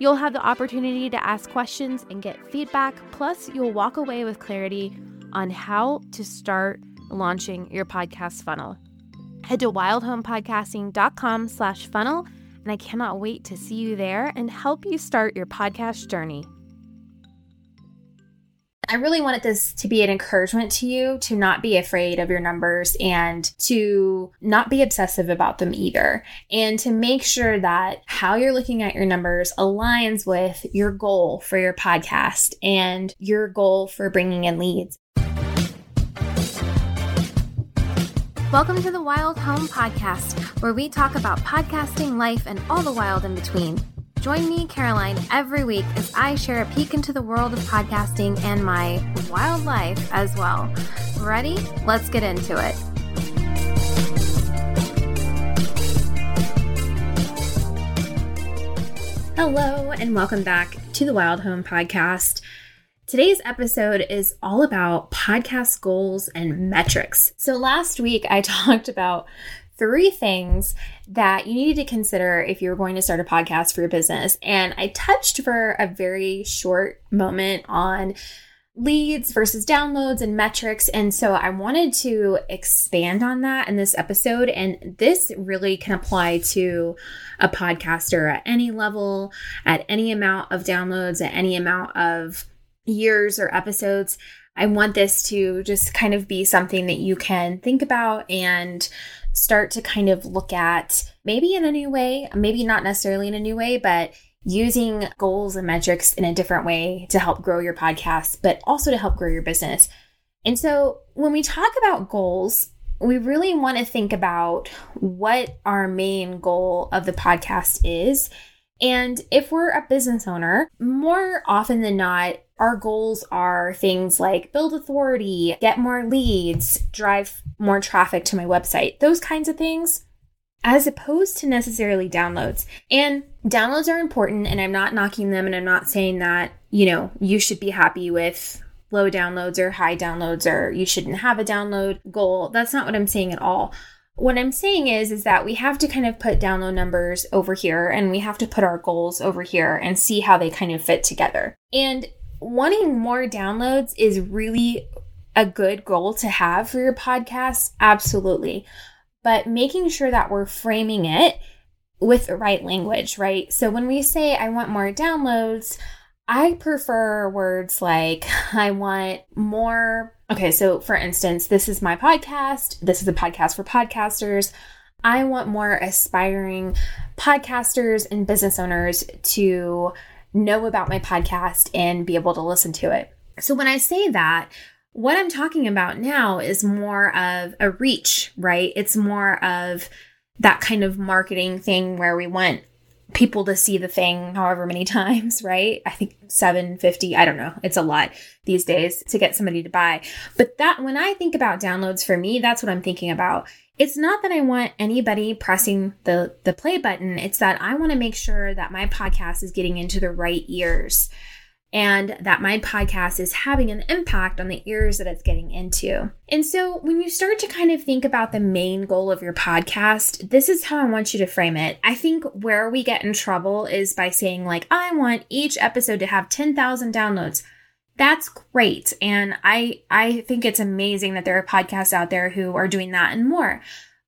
You'll have the opportunity to ask questions and get feedback, plus, you'll walk away with clarity on how to start launching your podcast funnel. Head to wildhomepodcasting.com slash funnel, and I cannot wait to see you there and help you start your podcast journey. I really wanted this to be an encouragement to you to not be afraid of your numbers and to not be obsessive about them either. And to make sure that how you're looking at your numbers aligns with your goal for your podcast and your goal for bringing in leads. Welcome to the Wild Home Podcast, where we talk about podcasting, life, and all the wild in between. Join me, Caroline, every week as I share a peek into the world of podcasting and my wildlife as well. Ready? Let's get into it. Hello, and welcome back to the Wild Home Podcast. Today's episode is all about podcast goals and metrics. So, last week I talked about three things that you needed to consider if you're going to start a podcast for your business. And I touched for a very short moment on leads versus downloads and metrics. And so I wanted to expand on that in this episode. And this really can apply to a podcaster at any level, at any amount of downloads, at any amount of years or episodes. I want this to just kind of be something that you can think about and start to kind of look at maybe in a new way, maybe not necessarily in a new way, but using goals and metrics in a different way to help grow your podcast, but also to help grow your business. And so when we talk about goals, we really want to think about what our main goal of the podcast is. And if we're a business owner, more often than not, our goals are things like build authority, get more leads, drive more traffic to my website, those kinds of things, as opposed to necessarily downloads. And downloads are important, and I'm not knocking them, and I'm not saying that, you know, you should be happy with low downloads or high downloads or you shouldn't have a download goal. That's not what I'm saying at all. What I'm saying is is that we have to kind of put download numbers over here and we have to put our goals over here and see how they kind of fit together. And wanting more downloads is really a good goal to have for your podcast. Absolutely. But making sure that we're framing it with the right language, right? So when we say, I want more downloads, I prefer words like, I want more. Okay, so for instance, this is my podcast. This is a podcast for podcasters. I want more aspiring podcasters and business owners to know about my podcast and be able to listen to it. So when I say that, what I'm talking about now is more of a reach, right? It's more of that kind of marketing thing where we want people to see the thing however many times, right? I think 750, I don't know. It's a lot these days to get somebody to buy. But that when I think about downloads for me, that's what I'm thinking about it's not that I want anybody pressing the the play button. It's that I want to make sure that my podcast is getting into the right ears and that my podcast is having an impact on the ears that it's getting into. And so when you start to kind of think about the main goal of your podcast, this is how I want you to frame it. I think where we get in trouble is by saying like I want each episode to have 10,000 downloads that's great and i i think it's amazing that there are podcasts out there who are doing that and more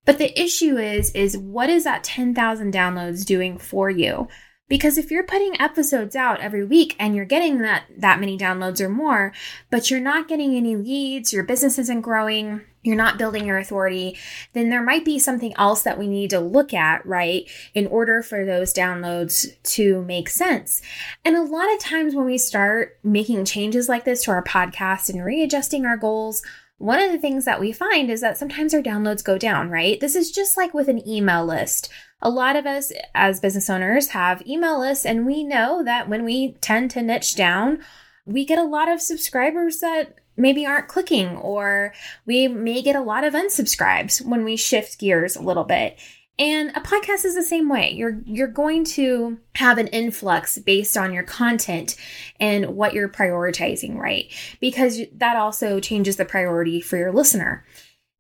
but the issue is is what is that 10,000 downloads doing for you because if you're putting episodes out every week and you're getting that that many downloads or more but you're not getting any leads your business isn't growing you're not building your authority, then there might be something else that we need to look at, right? In order for those downloads to make sense. And a lot of times when we start making changes like this to our podcast and readjusting our goals, one of the things that we find is that sometimes our downloads go down, right? This is just like with an email list. A lot of us as business owners have email lists, and we know that when we tend to niche down, we get a lot of subscribers that maybe aren't clicking, or we may get a lot of unsubscribes when we shift gears a little bit. And a podcast is the same way. You're you're going to have an influx based on your content and what you're prioritizing, right? Because that also changes the priority for your listener.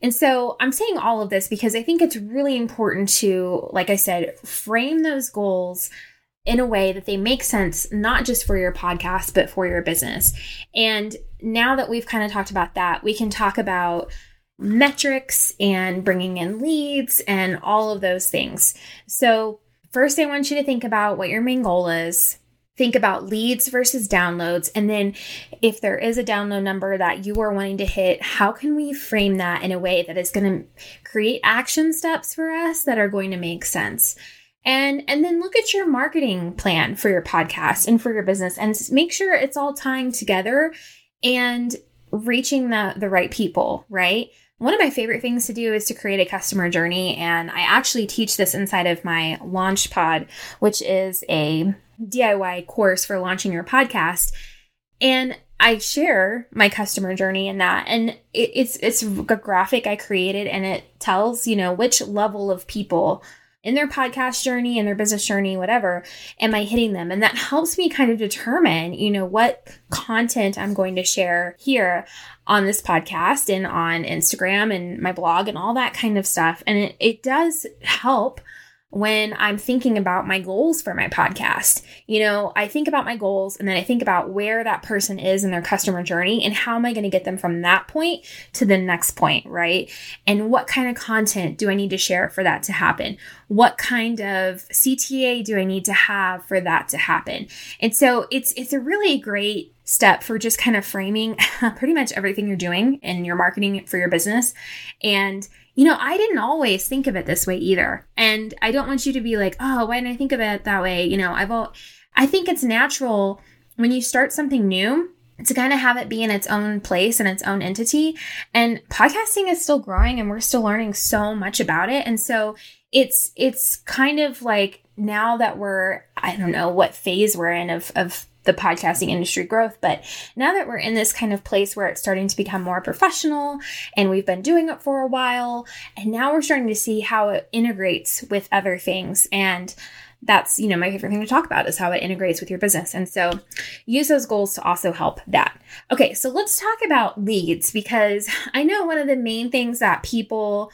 And so I'm saying all of this because I think it's really important to, like I said, frame those goals in a way that they make sense, not just for your podcast, but for your business. And now that we've kind of talked about that, we can talk about metrics and bringing in leads and all of those things. So, first, I want you to think about what your main goal is. Think about leads versus downloads. And then, if there is a download number that you are wanting to hit, how can we frame that in a way that is going to create action steps for us that are going to make sense? and and then look at your marketing plan for your podcast and for your business and make sure it's all tying together and reaching the the right people right one of my favorite things to do is to create a customer journey. And I actually teach this inside of my Launch Pod, which is a DIY course for launching your podcast. And I share my customer journey in that. And it, it's, it's a graphic I created and it tells, you know, which level of people in their podcast journey, in their business journey, whatever, am I hitting them? And that helps me kind of determine, you know, what content I'm going to share here on this podcast and on Instagram and my blog and all that kind of stuff. And it, it does help when I'm thinking about my goals for my podcast. You know, I think about my goals and then I think about where that person is in their customer journey and how am I going to get them from that point to the next point, right? And what kind of content do I need to share for that to happen? What kind of CTA do I need to have for that to happen? And so it's it's a really great step for just kind of framing pretty much everything you're doing in your marketing for your business and you know, I didn't always think of it this way either. And I don't want you to be like, oh, why didn't I think of it that way? You know, I've all, I think it's natural when you start something new to kind of have it be in its own place and its own entity. And podcasting is still growing and we're still learning so much about it. And so it's, it's kind of like now that we're, I don't know what phase we're in of, of the podcasting industry growth. But now that we're in this kind of place where it's starting to become more professional and we've been doing it for a while, and now we're starting to see how it integrates with other things. And that's, you know, my favorite thing to talk about is how it integrates with your business. And so use those goals to also help that. Okay, so let's talk about leads because I know one of the main things that people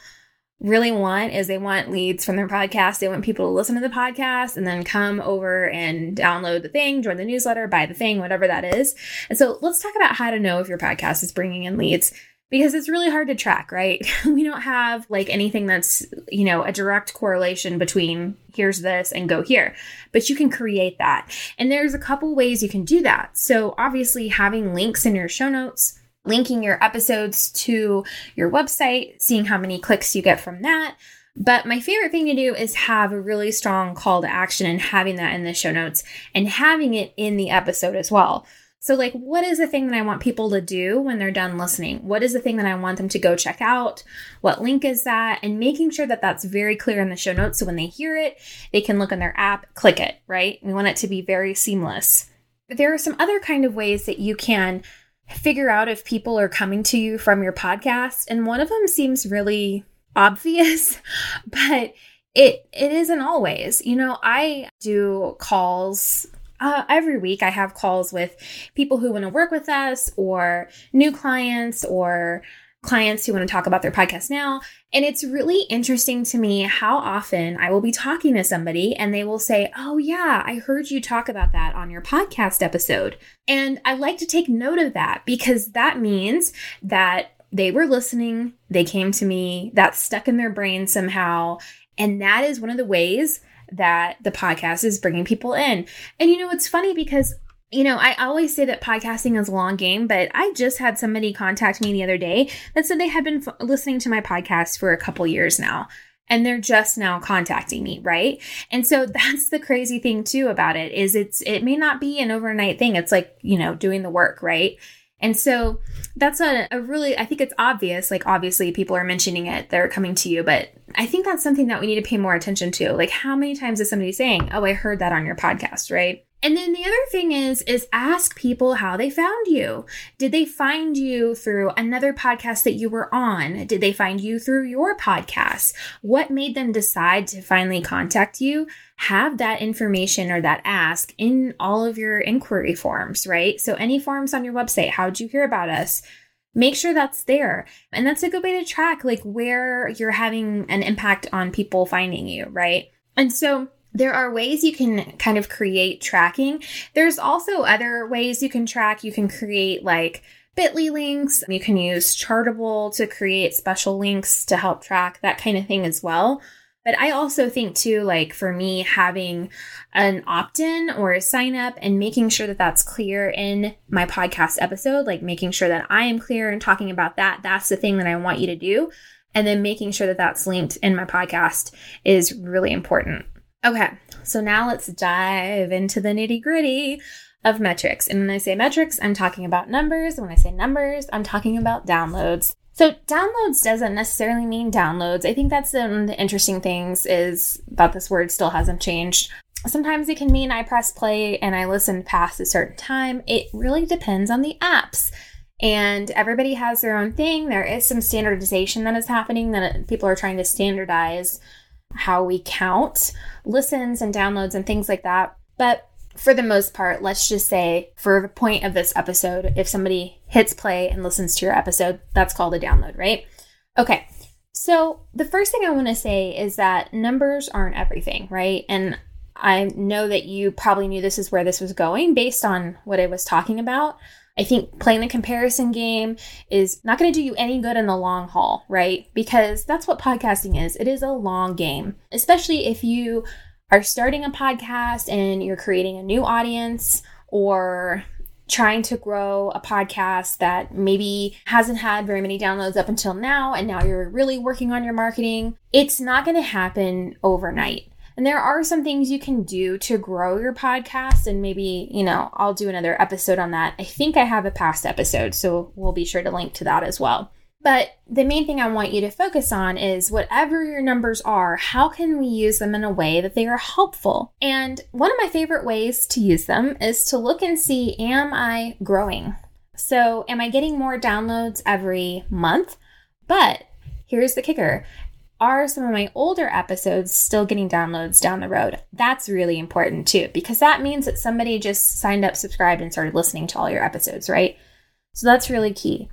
really want is they want leads from their podcast. They want people to listen to the podcast and then come over and download the thing, join the newsletter, buy the thing, whatever that is. And so let's talk about how to know if your podcast is bringing in leads because it's really hard to track, right? we don't have like anything that's, you know, a direct correlation between here's this and go here, but you can create that. And there's a couple ways you can do that. So obviously having links in your show notes linking your episodes to your website, seeing how many clicks you get from that. But my favorite thing to do is have a really strong call to action and having that in the show notes and having it in the episode as well. So, like, what is the thing that I want people to do when they're done listening? What is the thing that I want them to go check out? What link is that? And making sure that that's very clear in the show notes. So when they hear it, they can look in their app, click it, right? We want it to be very seamless. But there are some other kind of ways that you can figure out if people are coming to you from your podcast. And one of them seems really obvious, but it it isn't always. You know, I do calls uh, every week. I have calls with people who want to work with us, or new clients, or clients who want to talk about their podcast now. And it's really interesting to me how often I will be talking to somebody and they will say, Oh, yeah, I heard you talk about that on your podcast episode. And I like to take note of that because that means that they were listening, they came to me, that's stuck in their brain somehow. And that is one of the ways that the podcast is bringing people in. And you know, it's funny because you know, I always say that podcasting is a long game, but I just had somebody contact me the other day that said they had been f- listening to my podcast for a couple years now and they're just now contacting me, right? And so that's the crazy thing too about it is it's it may not be an overnight thing. It's like, you know, doing the work, right? And so that's a, a, really, I think it's obvious. Like, obviously, people are mentioning it, they're coming to you, but I think that's something that we need to pay more attention to. Like, how many times is somebody saying, Oh, I heard that on your podcast, right? And then the other thing is is ask people how they found you. Did they find you through another podcast that you were on? Did they find you through your podcast? What made them decide to finally contact you? Have that information or that ask in all of your inquiry forms, right? So any forms on your website, how'd you hear about us? Make sure that's there. And that's a good way to track like where you're having an impact on people finding you, right? And so there are ways you can kind of create tracking. There's also other ways you can track. You can create like bit.ly links. You can use Chartable to create special links to help track that kind of thing as well. But I also think too, like for me, having an opt in or a sign up and making sure that that's clear in my podcast episode, like making sure that I am clear and talking about that, that's the thing that I want you to do. And then making sure that that's linked in my podcast is really important. Okay, so now let's dive into the nitty gritty of metrics. And when I say metrics, I'm talking about numbers. And when I say numbers, I'm talking about downloads. So downloads doesn't necessarily mean downloads. I think that's one of the interesting things is that this word still hasn't changed. Sometimes it can mean I press play and I listen past a certain time. It really depends on the apps. And everybody has their own thing. There is some standardization that is happening that people are trying to standardize how we count listens and downloads and things like that. But for the most part, let's just say for the point of this episode, if somebody hits play and listens to your episode, that's called a download, right? Okay. So the first thing I want to say is that numbers aren't everything, right? And I know that you probably knew this is where this was going based on what I was talking about. I think playing the comparison game is not going to do you any good in the long haul, right? Because that's what podcasting is. It is a long game, especially if you are starting a podcast and you're creating a new audience or trying to grow a podcast that maybe hasn't had very many downloads up until now and now you're really working on your marketing. It's not going to happen overnight. And there are some things you can do to grow your podcast. And maybe, you know, I'll do another episode on that. I think I have a past episode, so we'll be sure to link to that as well. But the main thing I want you to focus on is whatever your numbers are, how can we use them in a way that they are helpful? And one of my favorite ways to use them is to look and see, am I growing? So, am I getting more downloads every month? But here's the kicker are some of my older episodes still getting downloads down the road? That's really important too, because that means that somebody just signed up, subscribed, and started listening to all your episodes, right? So that's really key.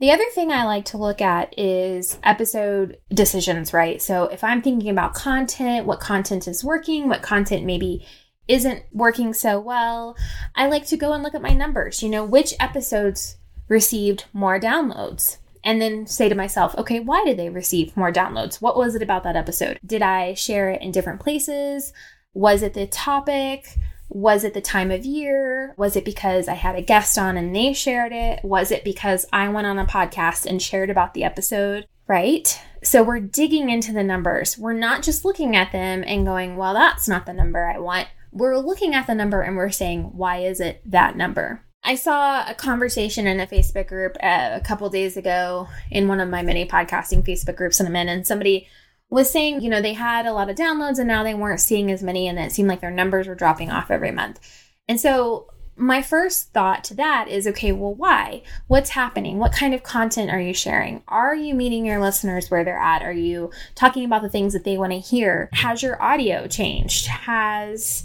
The other thing I like to look at is episode decisions, right? So if I'm thinking about content, what content is working, what content maybe isn't working so well, I like to go and look at my numbers. You know, which episodes received more downloads? And then say to myself, okay, why did they receive more downloads? What was it about that episode? Did I share it in different places? Was it the topic? Was it the time of year? Was it because I had a guest on and they shared it? Was it because I went on a podcast and shared about the episode? Right? So we're digging into the numbers. We're not just looking at them and going, well, that's not the number I want. We're looking at the number and we're saying, why is it that number? I saw a conversation in a Facebook group uh, a couple days ago in one of my many podcasting Facebook groups that I'm in, and somebody was saying, you know, they had a lot of downloads and now they weren't seeing as many, and it seemed like their numbers were dropping off every month. And so my first thought to that is okay, well, why? What's happening? What kind of content are you sharing? Are you meeting your listeners where they're at? Are you talking about the things that they want to hear? Has your audio changed? Has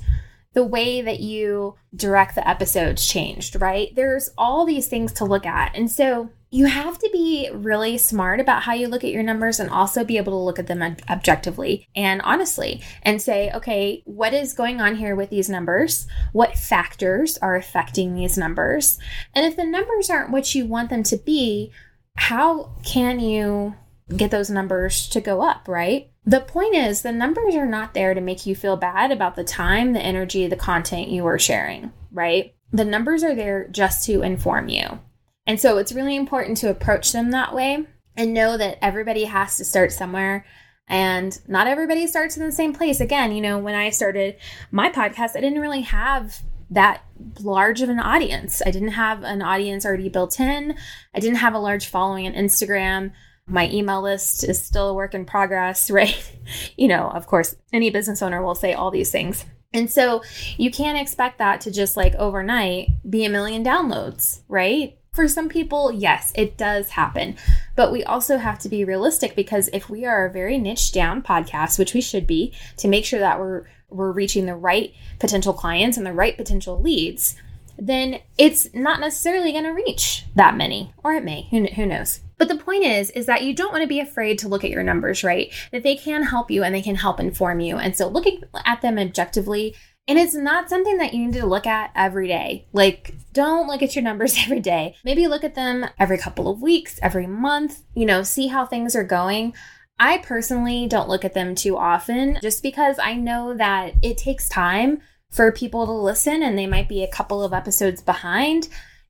the way that you direct the episodes changed, right? There's all these things to look at. And so you have to be really smart about how you look at your numbers and also be able to look at them objectively and honestly and say, okay, what is going on here with these numbers? What factors are affecting these numbers? And if the numbers aren't what you want them to be, how can you get those numbers to go up, right? The point is, the numbers are not there to make you feel bad about the time, the energy, the content you are sharing, right? The numbers are there just to inform you. And so it's really important to approach them that way and know that everybody has to start somewhere and not everybody starts in the same place. Again, you know, when I started my podcast, I didn't really have that large of an audience. I didn't have an audience already built in. I didn't have a large following on Instagram. My email list is still a work in progress, right? you know, of course, any business owner will say all these things. And so you can't expect that to just like overnight be a million downloads, right? For some people, yes, it does happen. But we also have to be realistic because if we are a very niche down podcast, which we should be, to make sure that we're we're reaching the right potential clients and the right potential leads, then it's not necessarily going to reach that many, or it may. Who, who knows? But the point is, is that you don't want to be afraid to look at your numbers, right? That they can help you and they can help inform you. And so looking at them objectively, and it's not something that you need to look at every day. Like, don't look at your numbers every day. Maybe look at them every couple of weeks, every month, you know, see how things are going. I personally don't look at them too often just because I know that it takes time for people to listen and they might be a couple of episodes behind.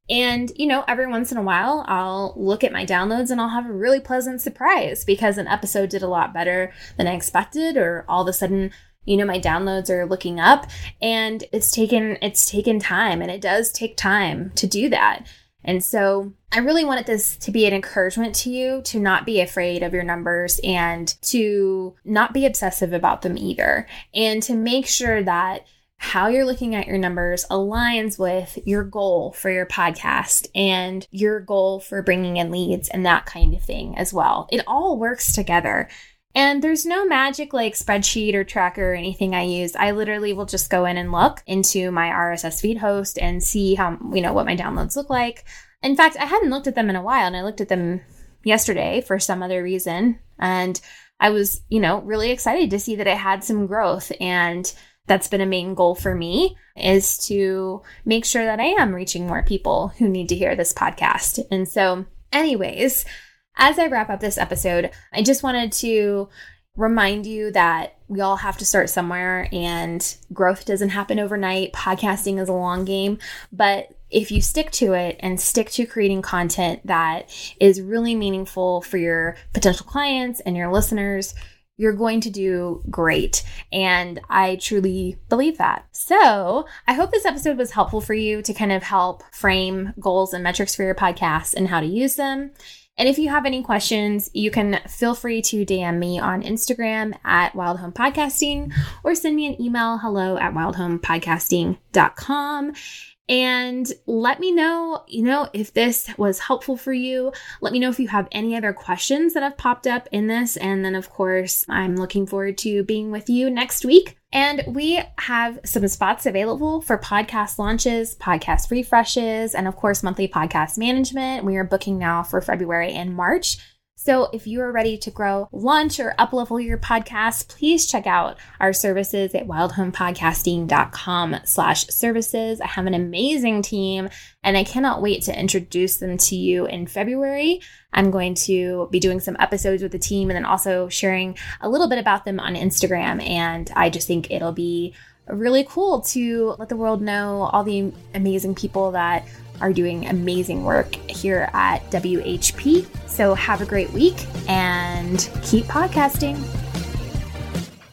And, you know, every once in a while, I'll look at my downloads and I'll have a really pleasant surprise because an episode did a lot better than I expected, or all of a sudden, you know, my downloads are looking up and it's taken, it's taken time and it does take time to do that. And so I really wanted this to be an encouragement to you to not be afraid of your numbers and to not be obsessive about them either. And to make sure that how you're looking at your numbers aligns with your goal for your podcast and your goal for bringing in leads and that kind of thing as well. It all works together. And there's no magic like spreadsheet or tracker or anything I use. I literally will just go in and look into my RSS feed host and see how, you know, what my downloads look like. In fact, I hadn't looked at them in a while and I looked at them yesterday for some other reason. And I was, you know, really excited to see that I had some growth and that's been a main goal for me is to make sure that I am reaching more people who need to hear this podcast. And so, anyways, as I wrap up this episode, I just wanted to remind you that we all have to start somewhere and growth doesn't happen overnight. Podcasting is a long game, but if you stick to it and stick to creating content that is really meaningful for your potential clients and your listeners, you're going to do great. And I truly believe that. So I hope this episode was helpful for you to kind of help frame goals and metrics for your podcast and how to use them. And if you have any questions, you can feel free to DM me on Instagram at Wild Home Podcasting or send me an email hello at wildhomepodcasting.com and let me know, you know, if this was helpful for you. Let me know if you have any other questions that have popped up in this. And then, of course, I'm looking forward to being with you next week. And we have some spots available for podcast launches, podcast refreshes, and of course, monthly podcast management. We are booking now for February and March. So if you are ready to grow, launch, or uplevel your podcast, please check out our services at wildhomepodcasting.com slash services. I have an amazing team and I cannot wait to introduce them to you in February. I'm going to be doing some episodes with the team and then also sharing a little bit about them on Instagram. And I just think it'll be really cool to let the world know all the amazing people that are doing amazing work here at WHP. So have a great week and keep podcasting.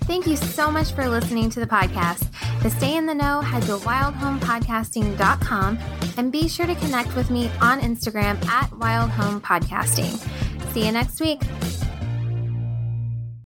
Thank you so much for listening to the podcast. To stay in the know, head to wildhomepodcasting.com and be sure to connect with me on Instagram at wildhomepodcasting. See you next week.